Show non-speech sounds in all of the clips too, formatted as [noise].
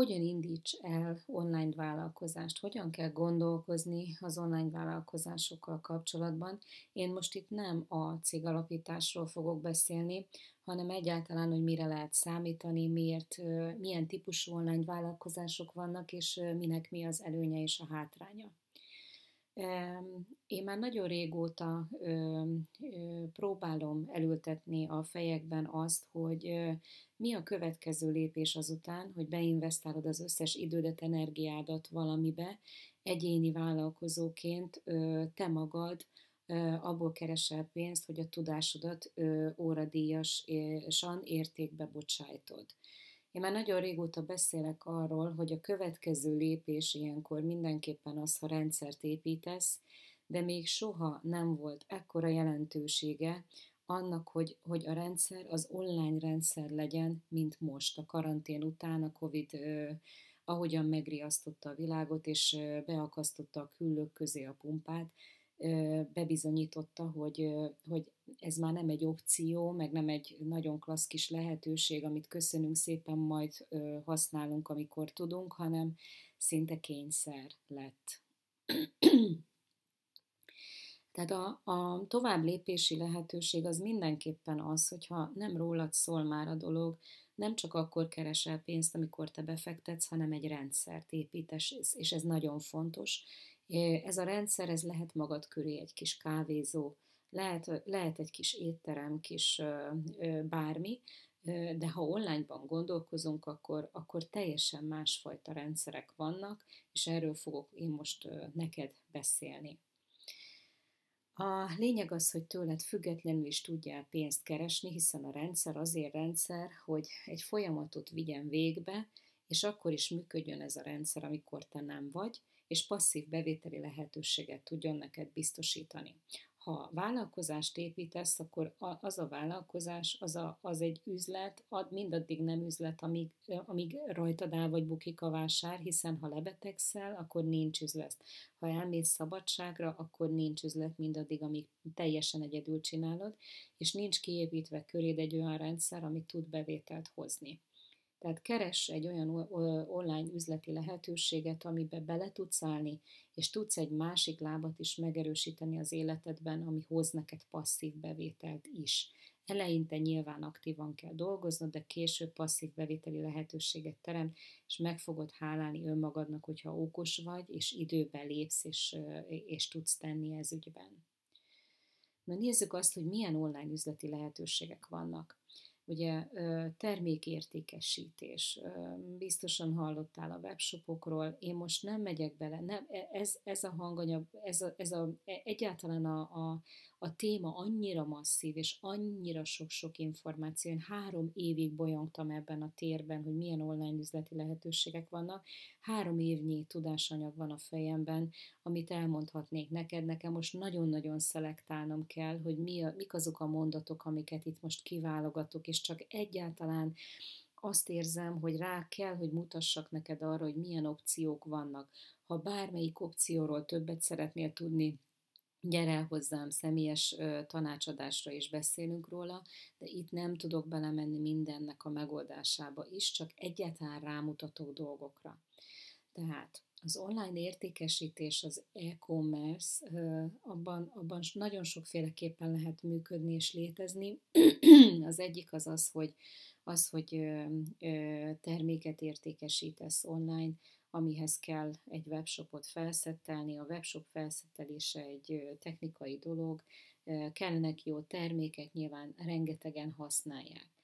hogyan indíts el online vállalkozást, hogyan kell gondolkozni az online vállalkozásokkal kapcsolatban. Én most itt nem a cégalapításról fogok beszélni, hanem egyáltalán, hogy mire lehet számítani, miért, milyen típusú online vállalkozások vannak, és minek mi az előnye és a hátránya. Én már nagyon régóta próbálom elültetni a fejekben azt, hogy mi a következő lépés azután, hogy beinvestálod az összes idődet, energiádat valamibe, egyéni vállalkozóként te magad abból keresel pénzt, hogy a tudásodat óradíjasan értékbe bocsájtod. Én már nagyon régóta beszélek arról, hogy a következő lépés ilyenkor mindenképpen az, ha rendszert építesz, de még soha nem volt ekkora jelentősége annak, hogy, hogy a rendszer az online rendszer legyen, mint most, a karantén után, a Covid ö, ahogyan megriasztotta a világot, és beakasztotta a küllők közé a pumpát, bebizonyította, hogy, hogy ez már nem egy opció, meg nem egy nagyon klassz kis lehetőség, amit köszönünk szépen, majd használunk, amikor tudunk, hanem szinte kényszer lett. [clears throat] Tehát a, a tovább lépési lehetőség az mindenképpen az, hogyha nem rólad szól már a dolog, nem csak akkor keresel pénzt, amikor te befektetsz, hanem egy rendszert építes, és ez nagyon fontos. Ez a rendszer, ez lehet magad köré egy kis kávézó, lehet, lehet egy kis étterem, kis bármi, de ha onlineban gondolkozunk, akkor, akkor teljesen másfajta rendszerek vannak, és erről fogok én most neked beszélni. A lényeg az, hogy tőled függetlenül is tudjál pénzt keresni, hiszen a rendszer azért rendszer, hogy egy folyamatot vigyen végbe, és akkor is működjön ez a rendszer, amikor te nem vagy, és passzív bevételi lehetőséget tudjon neked biztosítani. Ha vállalkozást építesz, akkor az a vállalkozás, az, a, az egy üzlet, ad mindaddig nem üzlet, amíg, amíg rajtad áll vagy bukik a vásár, hiszen ha lebetegszel, akkor nincs üzlet. Ha elmész szabadságra, akkor nincs üzlet mindaddig, amíg teljesen egyedül csinálod, és nincs kiépítve köréd egy olyan rendszer, ami tud bevételt hozni. Tehát keres egy olyan online üzleti lehetőséget, amibe bele tudsz állni, és tudsz egy másik lábat is megerősíteni az életedben, ami hoz neked passzív bevételt is. Eleinte nyilván aktívan kell dolgoznod, de később passzív bevételi lehetőséget terem, és meg fogod hálálni önmagadnak, hogyha okos vagy, és időben lépsz, és, és tudsz tenni ez ügyben. Na nézzük azt, hogy milyen online üzleti lehetőségek vannak ugye termékértékesítés. Biztosan hallottál a webshopokról, én most nem megyek bele, nem, e, ez, ez a hanganyag, ez, a, ez a, e, egyáltalán a, a, a téma annyira masszív, és annyira sok-sok információ. Én három évig bolyongtam ebben a térben, hogy milyen online üzleti lehetőségek vannak. Három évnyi tudásanyag van a fejemben, amit elmondhatnék neked. Nekem most nagyon-nagyon szelektálnom kell, hogy mi a, mik azok a mondatok, amiket itt most kiválogatok, és csak egyáltalán azt érzem, hogy rá kell, hogy mutassak neked arra, hogy milyen opciók vannak. Ha bármelyik opcióról többet szeretnél tudni, gyere hozzám, személyes tanácsadásra is beszélünk róla, de itt nem tudok belemenni mindennek a megoldásába is, csak egyetlen rámutató dolgokra. Tehát az online értékesítés, az e-commerce, abban, abban nagyon sokféleképpen lehet működni és létezni. [clears throat] Az egyik az az, hogy, az, hogy terméket értékesítesz online, amihez kell egy webshopot felszettelni. A webshop felszettelése egy technikai dolog, kellnek jó termékek, nyilván rengetegen használják.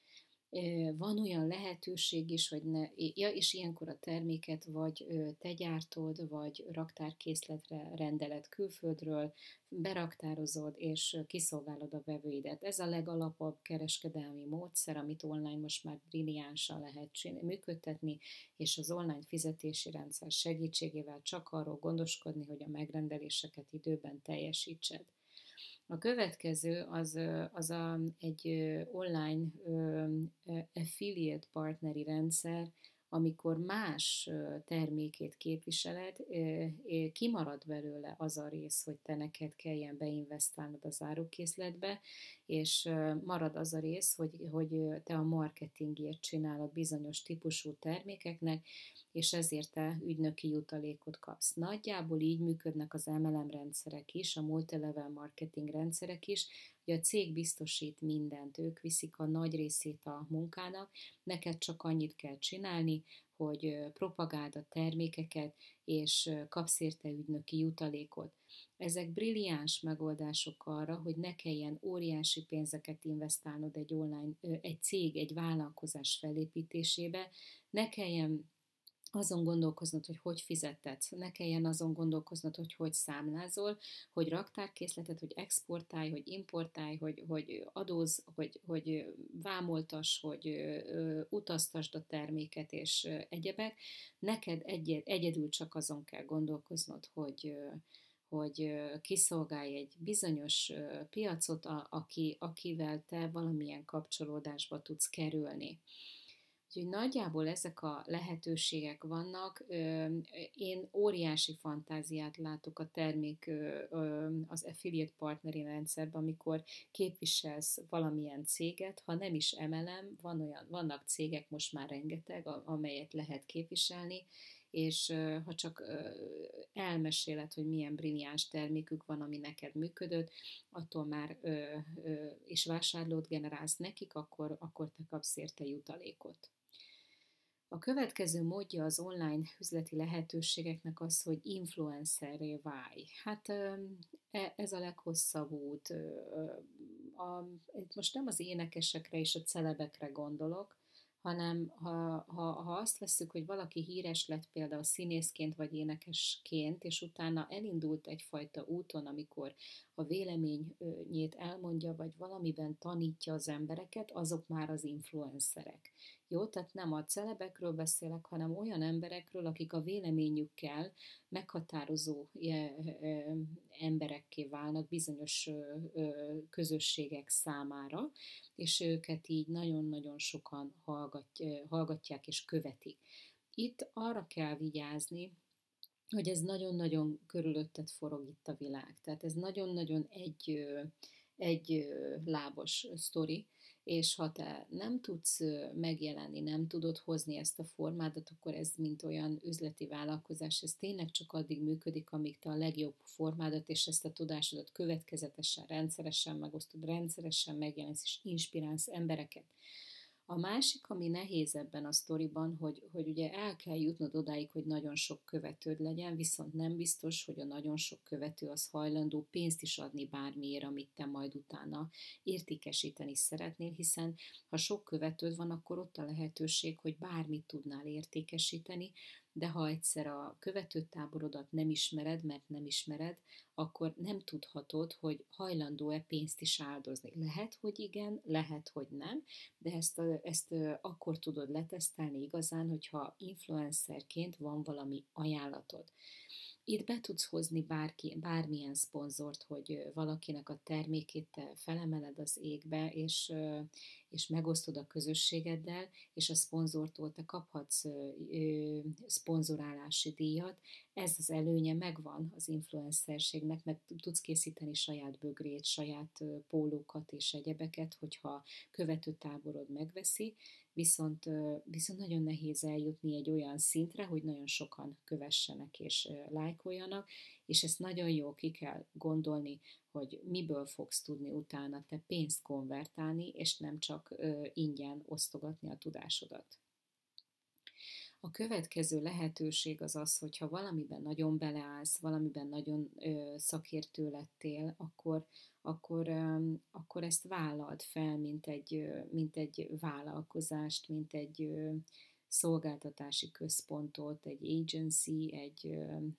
Van olyan lehetőség is, hogy ne, ja, és ilyenkor a terméket vagy te gyártod, vagy raktárkészletre rendelet külföldről, beraktározod és kiszolgálod a vevőidet. Ez a legalapabb kereskedelmi módszer, amit online most már brilliánsan lehet működtetni, és az online fizetési rendszer segítségével csak arról gondoskodni, hogy a megrendeléseket időben teljesítsed. A következő az, az a, egy online affiliate partneri rendszer, amikor más termékét képviseled, kimarad belőle az a rész, hogy te neked kelljen beinvestálnod az árukészletbe, és marad az a rész, hogy, hogy te a marketingért csinálod bizonyos típusú termékeknek, és ezért te ügynöki jutalékot kapsz. Nagyjából így működnek az MLM rendszerek is, a multilevel marketing rendszerek is, hogy a cég biztosít mindent, ők viszik a nagy részét a munkának, neked csak annyit kell csinálni, hogy propagáld a termékeket, és kapsz érte ügynöki jutalékot. Ezek brilliáns megoldások arra, hogy ne kelljen óriási pénzeket investálnod egy online, egy cég, egy vállalkozás felépítésébe, ne kelljen azon gondolkoznod, hogy hogy fizettetsz, ne kelljen azon gondolkoznod, hogy hogy számlázol, hogy raktárkészletet, hogy exportálj, hogy importálj, hogy, hogy adóz, hogy, hogy vámoltas, hogy utaztasd a terméket és egyebek. Neked egy, egyedül csak azon kell gondolkoznod, hogy, hogy kiszolgálj egy bizonyos piacot, a, aki, akivel te valamilyen kapcsolódásba tudsz kerülni. Úgyhogy nagyjából ezek a lehetőségek vannak. Én óriási fantáziát látok a termék az affiliate partneri rendszerben, amikor képviselsz valamilyen céget, ha nem is emelem, van olyan, vannak cégek most már rengeteg, amelyet lehet képviselni, és ha csak elmeséled, hogy milyen brilliáns termékük van, ami neked működött, attól már és vásárlót generálsz nekik, akkor, akkor te kapsz érte jutalékot. A következő módja az online üzleti lehetőségeknek az, hogy influencerré válj. Hát e, ez a leghosszabb út. Most nem az énekesekre és a celebekre gondolok, hanem ha, ha, ha azt veszük, hogy valaki híres lett például színészként vagy énekesként, és utána elindult egyfajta úton, amikor a véleményét elmondja, vagy valamiben tanítja az embereket, azok már az influencerek. Jó, tehát nem a celebekről beszélek, hanem olyan emberekről, akik a véleményükkel meghatározó emberekké válnak bizonyos közösségek számára, és őket így nagyon-nagyon sokan hallgatják és követik. Itt arra kell vigyázni, hogy ez nagyon-nagyon körülötted forog itt a világ. Tehát ez nagyon-nagyon egy, egy lábos sztori, és ha te nem tudsz megjelenni, nem tudod hozni ezt a formádat, akkor ez mint olyan üzleti vállalkozás, ez tényleg csak addig működik, amíg te a legjobb formádat és ezt a tudásodat következetesen, rendszeresen megosztod, rendszeresen megjelensz és inspirálsz embereket. A másik, ami nehéz ebben a sztoriban, hogy, hogy ugye el kell jutnod odáig, hogy nagyon sok követőd legyen, viszont nem biztos, hogy a nagyon sok követő az hajlandó pénzt is adni bármiért, amit te majd utána értékesíteni szeretnél, hiszen ha sok követőd van, akkor ott a lehetőség, hogy bármit tudnál értékesíteni, de ha egyszer a követőtáborodat nem ismered, mert nem ismered, akkor nem tudhatod, hogy hajlandó-e pénzt is áldozni. Lehet, hogy igen, lehet, hogy nem, de ezt, ezt akkor tudod letesztelni igazán, hogyha influencerként van valami ajánlatod. Itt be tudsz hozni bárki, bármilyen szponzort, hogy valakinek a termékét te felemeled az égbe, és, és megosztod a közösségeddel, és a szponzortól te kaphatsz szponzorálási díjat. Ez az előnye megvan az influencerségnek, meg tudsz készíteni saját bögrét, saját pólókat és egyebeket, hogyha követőtáborod megveszi, viszont, viszont nagyon nehéz eljutni egy olyan szintre, hogy nagyon sokan kövessenek és lájkoljanak, és ezt nagyon jó ki kell gondolni, hogy miből fogsz tudni utána te pénzt konvertálni, és nem csak ingyen osztogatni a tudásodat. A következő lehetőség az az, hogyha valamiben nagyon beleállsz, valamiben nagyon ö, szakértő lettél, akkor, akkor, ö, akkor ezt vállald fel, mint egy, mint egy vállalkozást, mint egy ö, szolgáltatási központot, egy agency, egy,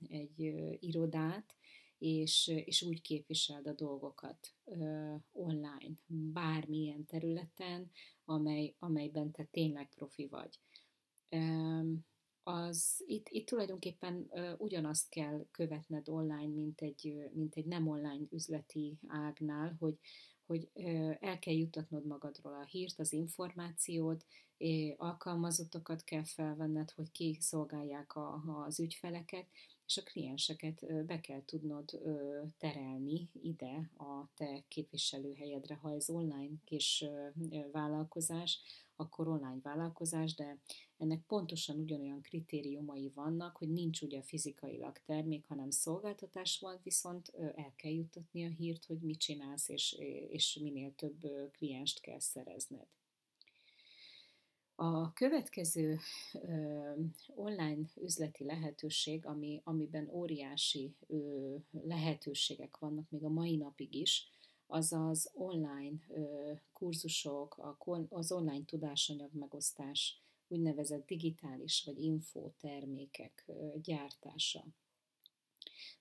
egy irodát, és, és úgy képviseld a dolgokat ö, online, bármilyen területen, amely, amelyben te tényleg profi vagy az itt, itt tulajdonképpen ugyanazt kell követned online, mint egy, mint egy nem online üzleti ágnál, hogy, hogy el kell jutatnod magadról a hírt, az információt, alkalmazottokat kell felvenned, hogy kiszolgálják a, az ügyfeleket, és a klienseket be kell tudnod terelni ide a te képviselőhelyedre, ha ez online kis vállalkozás, akkor online vállalkozás, de ennek pontosan ugyanolyan kritériumai vannak, hogy nincs ugye fizikailag termék, hanem szolgáltatás van, viszont el kell juttatni a hírt, hogy mit csinálsz, és, és minél több klienst kell szerezned. A következő ö, online üzleti lehetőség, ami, amiben óriási ö, lehetőségek vannak még a mai napig is, az az online ö, kurzusok, a, az online tudásanyag megosztás, úgynevezett digitális vagy infótermékek ö, gyártása.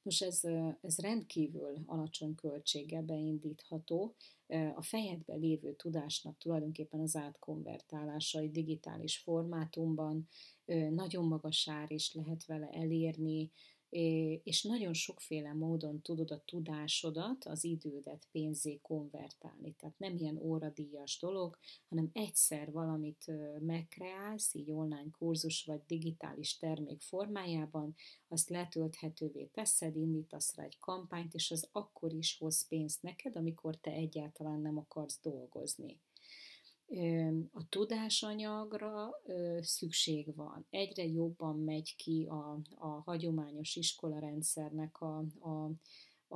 Most ez, ez rendkívül alacsony költséggel beindítható, a fejedbe lévő tudásnak tulajdonképpen az átkonvertálása egy digitális formátumban, nagyon magas ár is lehet vele elérni, és nagyon sokféle módon tudod a tudásodat, az idődet pénzé konvertálni. Tehát nem ilyen óradíjas dolog, hanem egyszer valamit megkreálsz, így online kurzus vagy digitális termék formájában, azt letölthetővé teszed, indítasz rá egy kampányt, és az akkor is hoz pénzt neked, amikor te egyáltalán nem akarsz dolgozni a tudásanyagra szükség van. Egyre jobban megy ki a, a hagyományos iskolarendszernek a, a,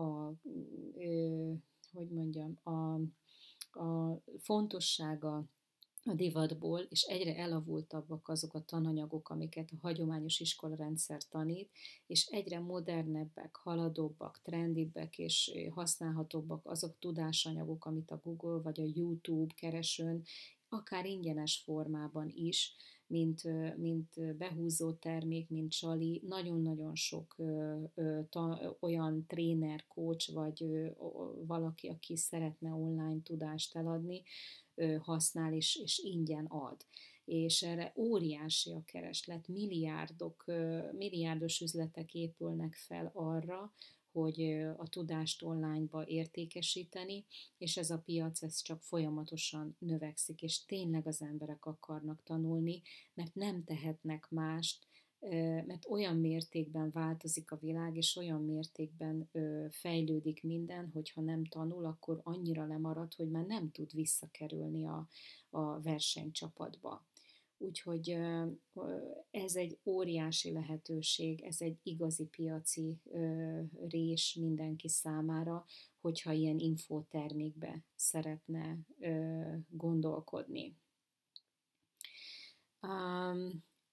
a ö, hogy mondjam, a, a fontossága a divatból, és egyre elavultabbak azok a tananyagok, amiket a hagyományos iskolarendszer tanít, és egyre modernebbek, haladóbbak, trendibbek és használhatóbbak azok tudásanyagok, amit a Google vagy a YouTube keresőn, akár ingyenes formában is, mint, mint behúzó termék, mint csali, nagyon-nagyon sok ta, olyan tréner, coach, vagy valaki, aki szeretne online tudást eladni, használ és, és ingyen ad. És erre óriási a kereslet, milliárdok, milliárdos üzletek épülnek fel arra, hogy a tudást onlineba értékesíteni, és ez a piac ez csak folyamatosan növekszik, és tényleg az emberek akarnak tanulni, mert nem tehetnek mást, mert olyan mértékben változik a világ, és olyan mértékben fejlődik minden, hogyha nem tanul, akkor annyira lemarad, hogy már nem tud visszakerülni a, a versenycsapatba. Úgyhogy ez egy óriási lehetőség, ez egy igazi piaci rés mindenki számára, hogyha ilyen infótermékbe szeretne gondolkodni.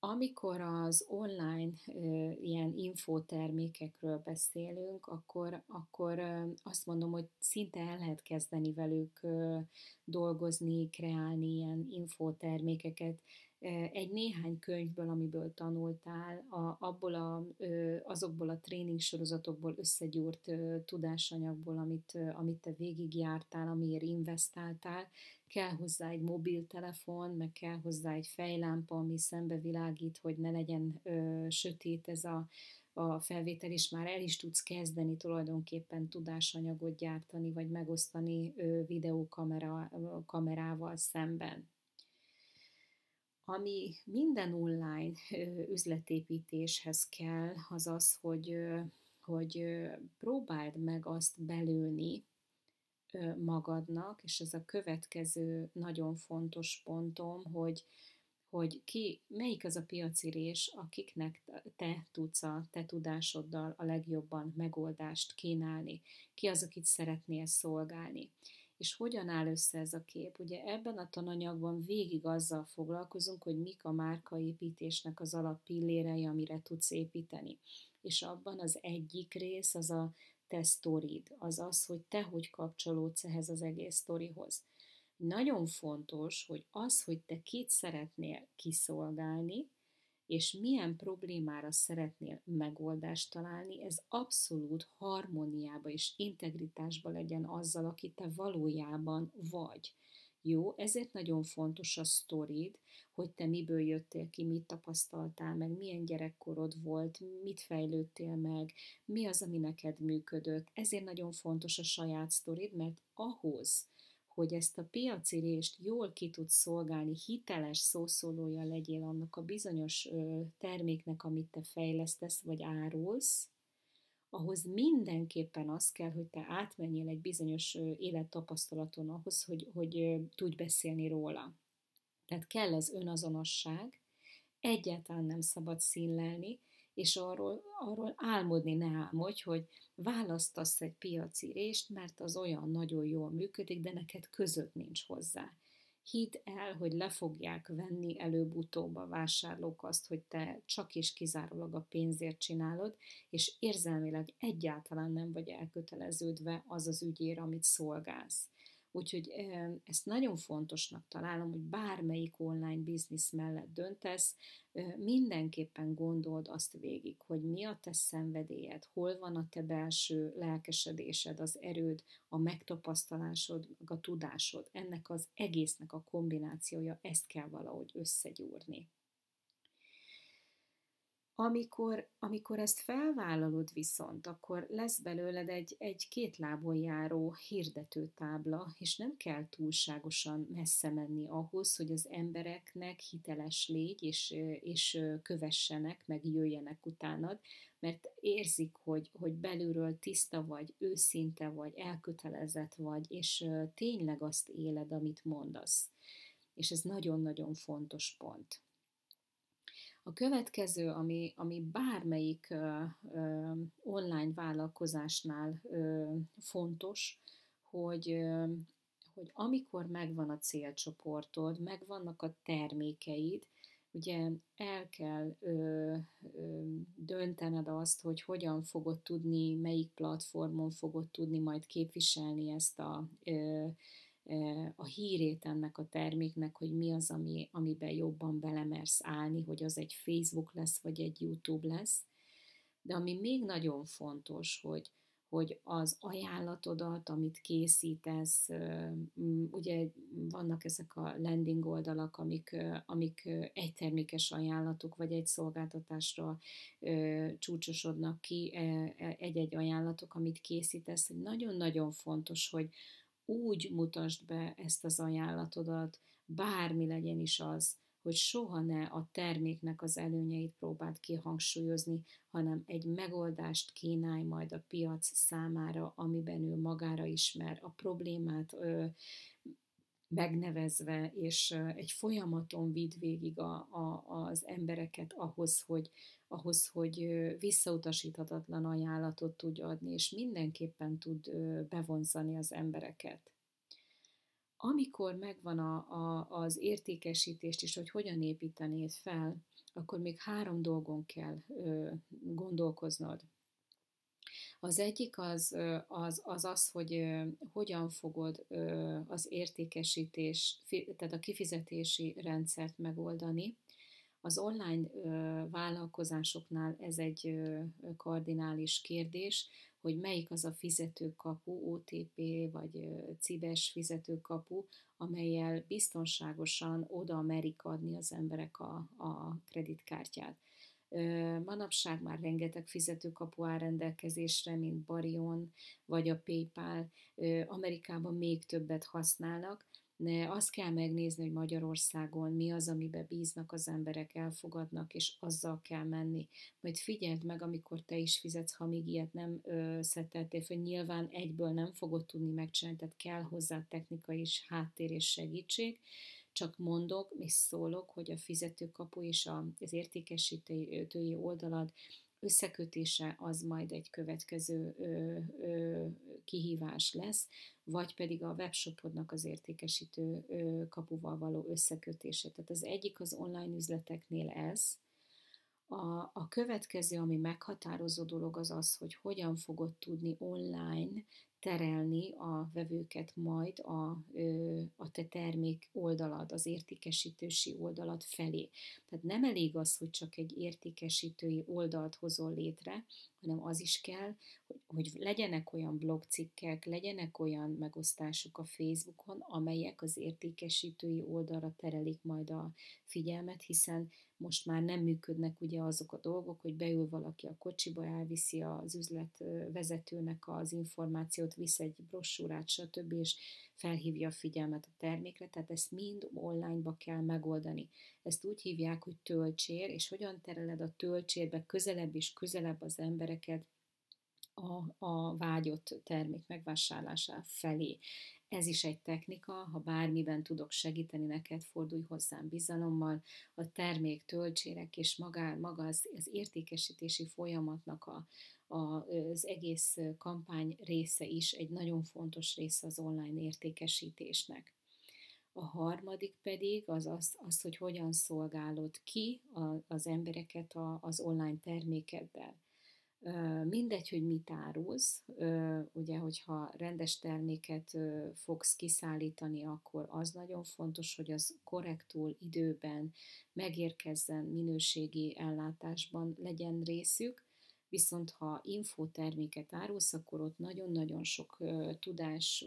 Amikor az online ilyen infótermékekről beszélünk, akkor, akkor azt mondom, hogy szinte el lehet kezdeni velük dolgozni, kreálni ilyen infótermékeket. Egy néhány könyvből, amiből tanultál, abból a, azokból a tréning sorozatokból összegyúrt tudásanyagból, amit, amit te végigjártál, amiért investáltál, kell hozzá egy mobiltelefon, meg kell hozzá egy fejlámpa, ami szembe világít, hogy ne legyen ö, sötét ez a, a felvétel, és már el is tudsz kezdeni tulajdonképpen tudásanyagot gyártani, vagy megosztani ö, videókamerával szemben. Ami minden online üzletépítéshez kell, az az, hogy, hogy próbáld meg azt belőni magadnak, és ez a következő nagyon fontos pontom, hogy, hogy ki, melyik az a piaci rés, akiknek te tudsz a te tudásoddal a legjobban megoldást kínálni, ki az, akit szeretnél szolgálni és hogyan áll össze ez a kép? Ugye ebben a tananyagban végig azzal foglalkozunk, hogy mik a márkaépítésnek az alappillérei, amire tudsz építeni. És abban az egyik rész az a te sztorid, az az, hogy te hogy kapcsolódsz ehhez az egész sztorihoz. Nagyon fontos, hogy az, hogy te kit szeretnél kiszolgálni, és milyen problémára szeretnél megoldást találni, ez abszolút harmóniába és integritásba legyen azzal, aki te valójában vagy. Jó, ezért nagyon fontos a sztorid, hogy te miből jöttél ki, mit tapasztaltál meg, milyen gyerekkorod volt, mit fejlődtél meg, mi az, ami neked működött. Ezért nagyon fontos a saját sztorid, mert ahhoz, hogy ezt a piaci rést jól ki tud szolgálni, hiteles szószólója legyél annak a bizonyos terméknek, amit te fejlesztesz vagy árulsz, ahhoz mindenképpen az kell, hogy te átmenjél egy bizonyos élettapasztalaton ahhoz, hogy, hogy tudj beszélni róla. Tehát kell az önazonosság, egyáltalán nem szabad színlelni, és arról, arról álmodni ne álmodj, hogy választasz egy piaci részt, mert az olyan nagyon jól működik, de neked között nincs hozzá. Hidd el, hogy le fogják venni előbb-utóbb a vásárlók azt, hogy te csak és kizárólag a pénzért csinálod, és érzelmileg egyáltalán nem vagy elköteleződve az az ügyér, amit szolgálsz. Úgyhogy ezt nagyon fontosnak találom, hogy bármelyik online biznisz mellett döntesz, mindenképpen gondold azt végig, hogy mi a te szenvedélyed, hol van a te belső lelkesedésed, az erőd, a megtapasztalásod, a tudásod. Ennek az egésznek a kombinációja, ezt kell valahogy összegyúrni. Amikor, amikor ezt felvállalod viszont, akkor lesz belőled egy, egy két lábon járó hirdetőtábla, és nem kell túlságosan messze menni ahhoz, hogy az embereknek hiteles légy, és, és kövessenek, meg jöjjenek utánad, mert érzik, hogy, hogy belülről tiszta vagy, őszinte vagy, elkötelezett vagy, és tényleg azt éled, amit mondasz. És ez nagyon-nagyon fontos pont. A következő, ami, ami bármelyik online vállalkozásnál fontos, hogy, hogy amikor megvan a célcsoportod, megvannak a termékeid, ugye el kell ö, ö, döntened azt, hogy hogyan fogod tudni, melyik platformon fogod tudni majd képviselni ezt a ö, a hírét ennek a terméknek, hogy mi az, ami, amiben jobban belemersz állni, hogy az egy Facebook lesz, vagy egy YouTube lesz. De ami még nagyon fontos, hogy, hogy az ajánlatodat, amit készítesz, ugye vannak ezek a landing oldalak, amik, amik egytermékes ajánlatok, vagy egy szolgáltatásra csúcsosodnak ki, e, e, egy-egy ajánlatok, amit készítesz, nagyon-nagyon fontos, hogy, úgy mutasd be ezt az ajánlatodat, bármi legyen is az, hogy soha ne a terméknek az előnyeit próbáld kihangsúlyozni, hanem egy megoldást kínálj majd a piac számára, amiben ő magára ismer, a problémát ö, megnevezve, és egy folyamaton vidd végig a, a, az embereket ahhoz, hogy, ahhoz, hogy visszautasíthatatlan ajánlatot tudja adni, és mindenképpen tud bevonzani az embereket. Amikor megvan a, a, az értékesítést is, hogy hogyan építenéd fel, akkor még három dolgon kell ö, gondolkoznod. Az egyik az az, az, az hogy hogyan fogod az értékesítés, tehát a kifizetési rendszert megoldani. Az online vállalkozásoknál ez egy kardinális kérdés, hogy melyik az a fizetőkapu, OTP vagy cibes fizetőkapu, amelyel biztonságosan oda merik adni az emberek a, a kreditkártyát. Manapság már rengeteg fizetőkapu áll rendelkezésre, mint Barion vagy a PayPal. Amerikában még többet használnak, de azt kell megnézni, hogy Magyarországon mi az, amiben bíznak az emberek, elfogadnak, és azzal kell menni. Majd figyeld meg, amikor te is fizetsz, ha még ilyet nem szetteltél hogy nyilván egyből nem fogod tudni megcsinálni, tehát kell hozzá technikai és háttér és segítség, csak mondok és szólok, hogy a fizetőkapu és az értékesítői oldalad összekötése az majd egy következő ö, ö, kihívás lesz, vagy pedig a webshopodnak az értékesítő ö, kapuval való összekötése. Tehát az egyik az online üzleteknél ez, a, a következő, ami meghatározó dolog az az, hogy hogyan fogod tudni online terelni a vevőket majd a, a te termék oldalad, az értékesítősi oldalad felé. Tehát nem elég az, hogy csak egy értékesítői oldalt hozol létre, hanem az is kell, hogy, hogy legyenek olyan blogcikkek, legyenek olyan megosztások a Facebookon, amelyek az értékesítői oldalra terelik majd a figyelmet, hiszen most már nem működnek ugye azok a dolgok, hogy beül valaki a kocsiba, elviszi az üzlet vezetőnek az információt, visz egy brossúrát, stb., és felhívja a figyelmet a termékre, tehát ezt mind onlineba kell megoldani. Ezt úgy hívják, hogy töltsér, és hogyan tereled a töltsérbe közelebb és közelebb az embereket a, a vágyott termék megvásárlása felé. Ez is egy technika, ha bármiben tudok segíteni neked, fordulj hozzám bizalommal. A termék, töltsérek és maga, maga az, az értékesítési folyamatnak a, az egész kampány része is egy nagyon fontos része az online értékesítésnek. A harmadik pedig az, az, az hogy hogyan szolgálod ki az embereket a, az online termékeddel. Mindegy, hogy mit árulsz, ugye, hogyha rendes terméket fogsz kiszállítani, akkor az nagyon fontos, hogy az korrektul, időben megérkezzen, minőségi ellátásban legyen részük, Viszont ha infoterméket árulsz, akkor ott nagyon-nagyon sok tudás,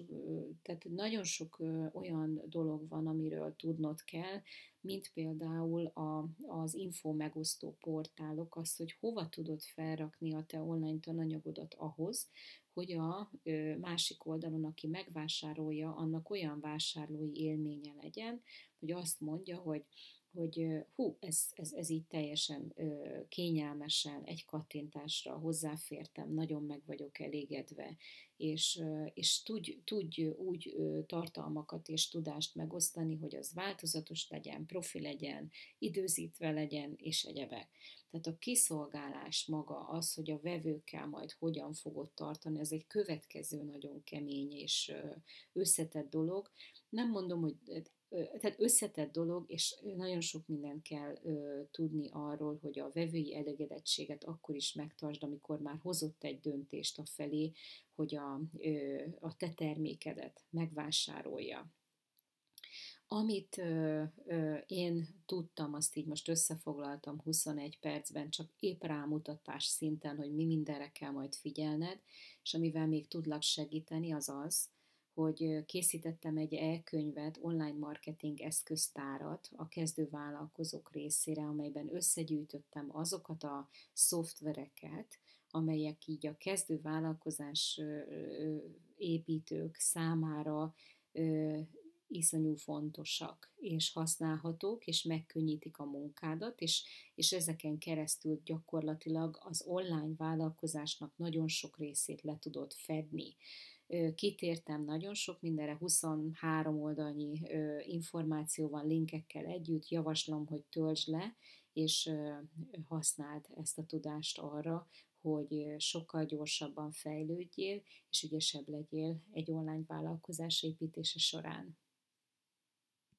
tehát nagyon sok olyan dolog van, amiről tudnod kell, mint például a, az info megosztó portálok, az, hogy hova tudod felrakni a te online tananyagodat ahhoz, hogy a másik oldalon, aki megvásárolja, annak olyan vásárlói élménye legyen, hogy azt mondja, hogy hogy hú, ez, ez, ez így teljesen kényelmesen, egy kattintásra hozzáfértem, nagyon meg vagyok elégedve, és, és tudj, tudj úgy tartalmakat és tudást megosztani, hogy az változatos legyen, profi legyen, időzítve legyen, és egyebek. Tehát a kiszolgálás maga, az, hogy a vevőkkel majd hogyan fogod tartani, ez egy következő nagyon kemény és összetett dolog. Nem mondom, hogy tehát összetett dolog, és nagyon sok mindent kell ö, tudni arról, hogy a vevői elégedettséget akkor is megtartsd, amikor már hozott egy döntést a felé, hogy a, ö, a te termékedet megvásárolja. Amit ö, ö, én tudtam, azt így most összefoglaltam 21 percben, csak épp rámutatás szinten, hogy mi mindenre kell majd figyelned, és amivel még tudlak segíteni, az az, hogy készítettem egy e-könyvet, online marketing eszköztárat a kezdő vállalkozók részére, amelyben összegyűjtöttem azokat a szoftvereket, amelyek így a kezdő vállalkozás építők számára iszonyú fontosak és használhatók, és megkönnyítik a munkádat, és, és ezeken keresztül gyakorlatilag az online vállalkozásnak nagyon sok részét le tudod fedni kitértem nagyon sok mindenre, 23 oldalnyi információ van linkekkel együtt, javaslom, hogy töltsd le, és használd ezt a tudást arra, hogy sokkal gyorsabban fejlődjél, és ügyesebb legyél egy online vállalkozás építése során.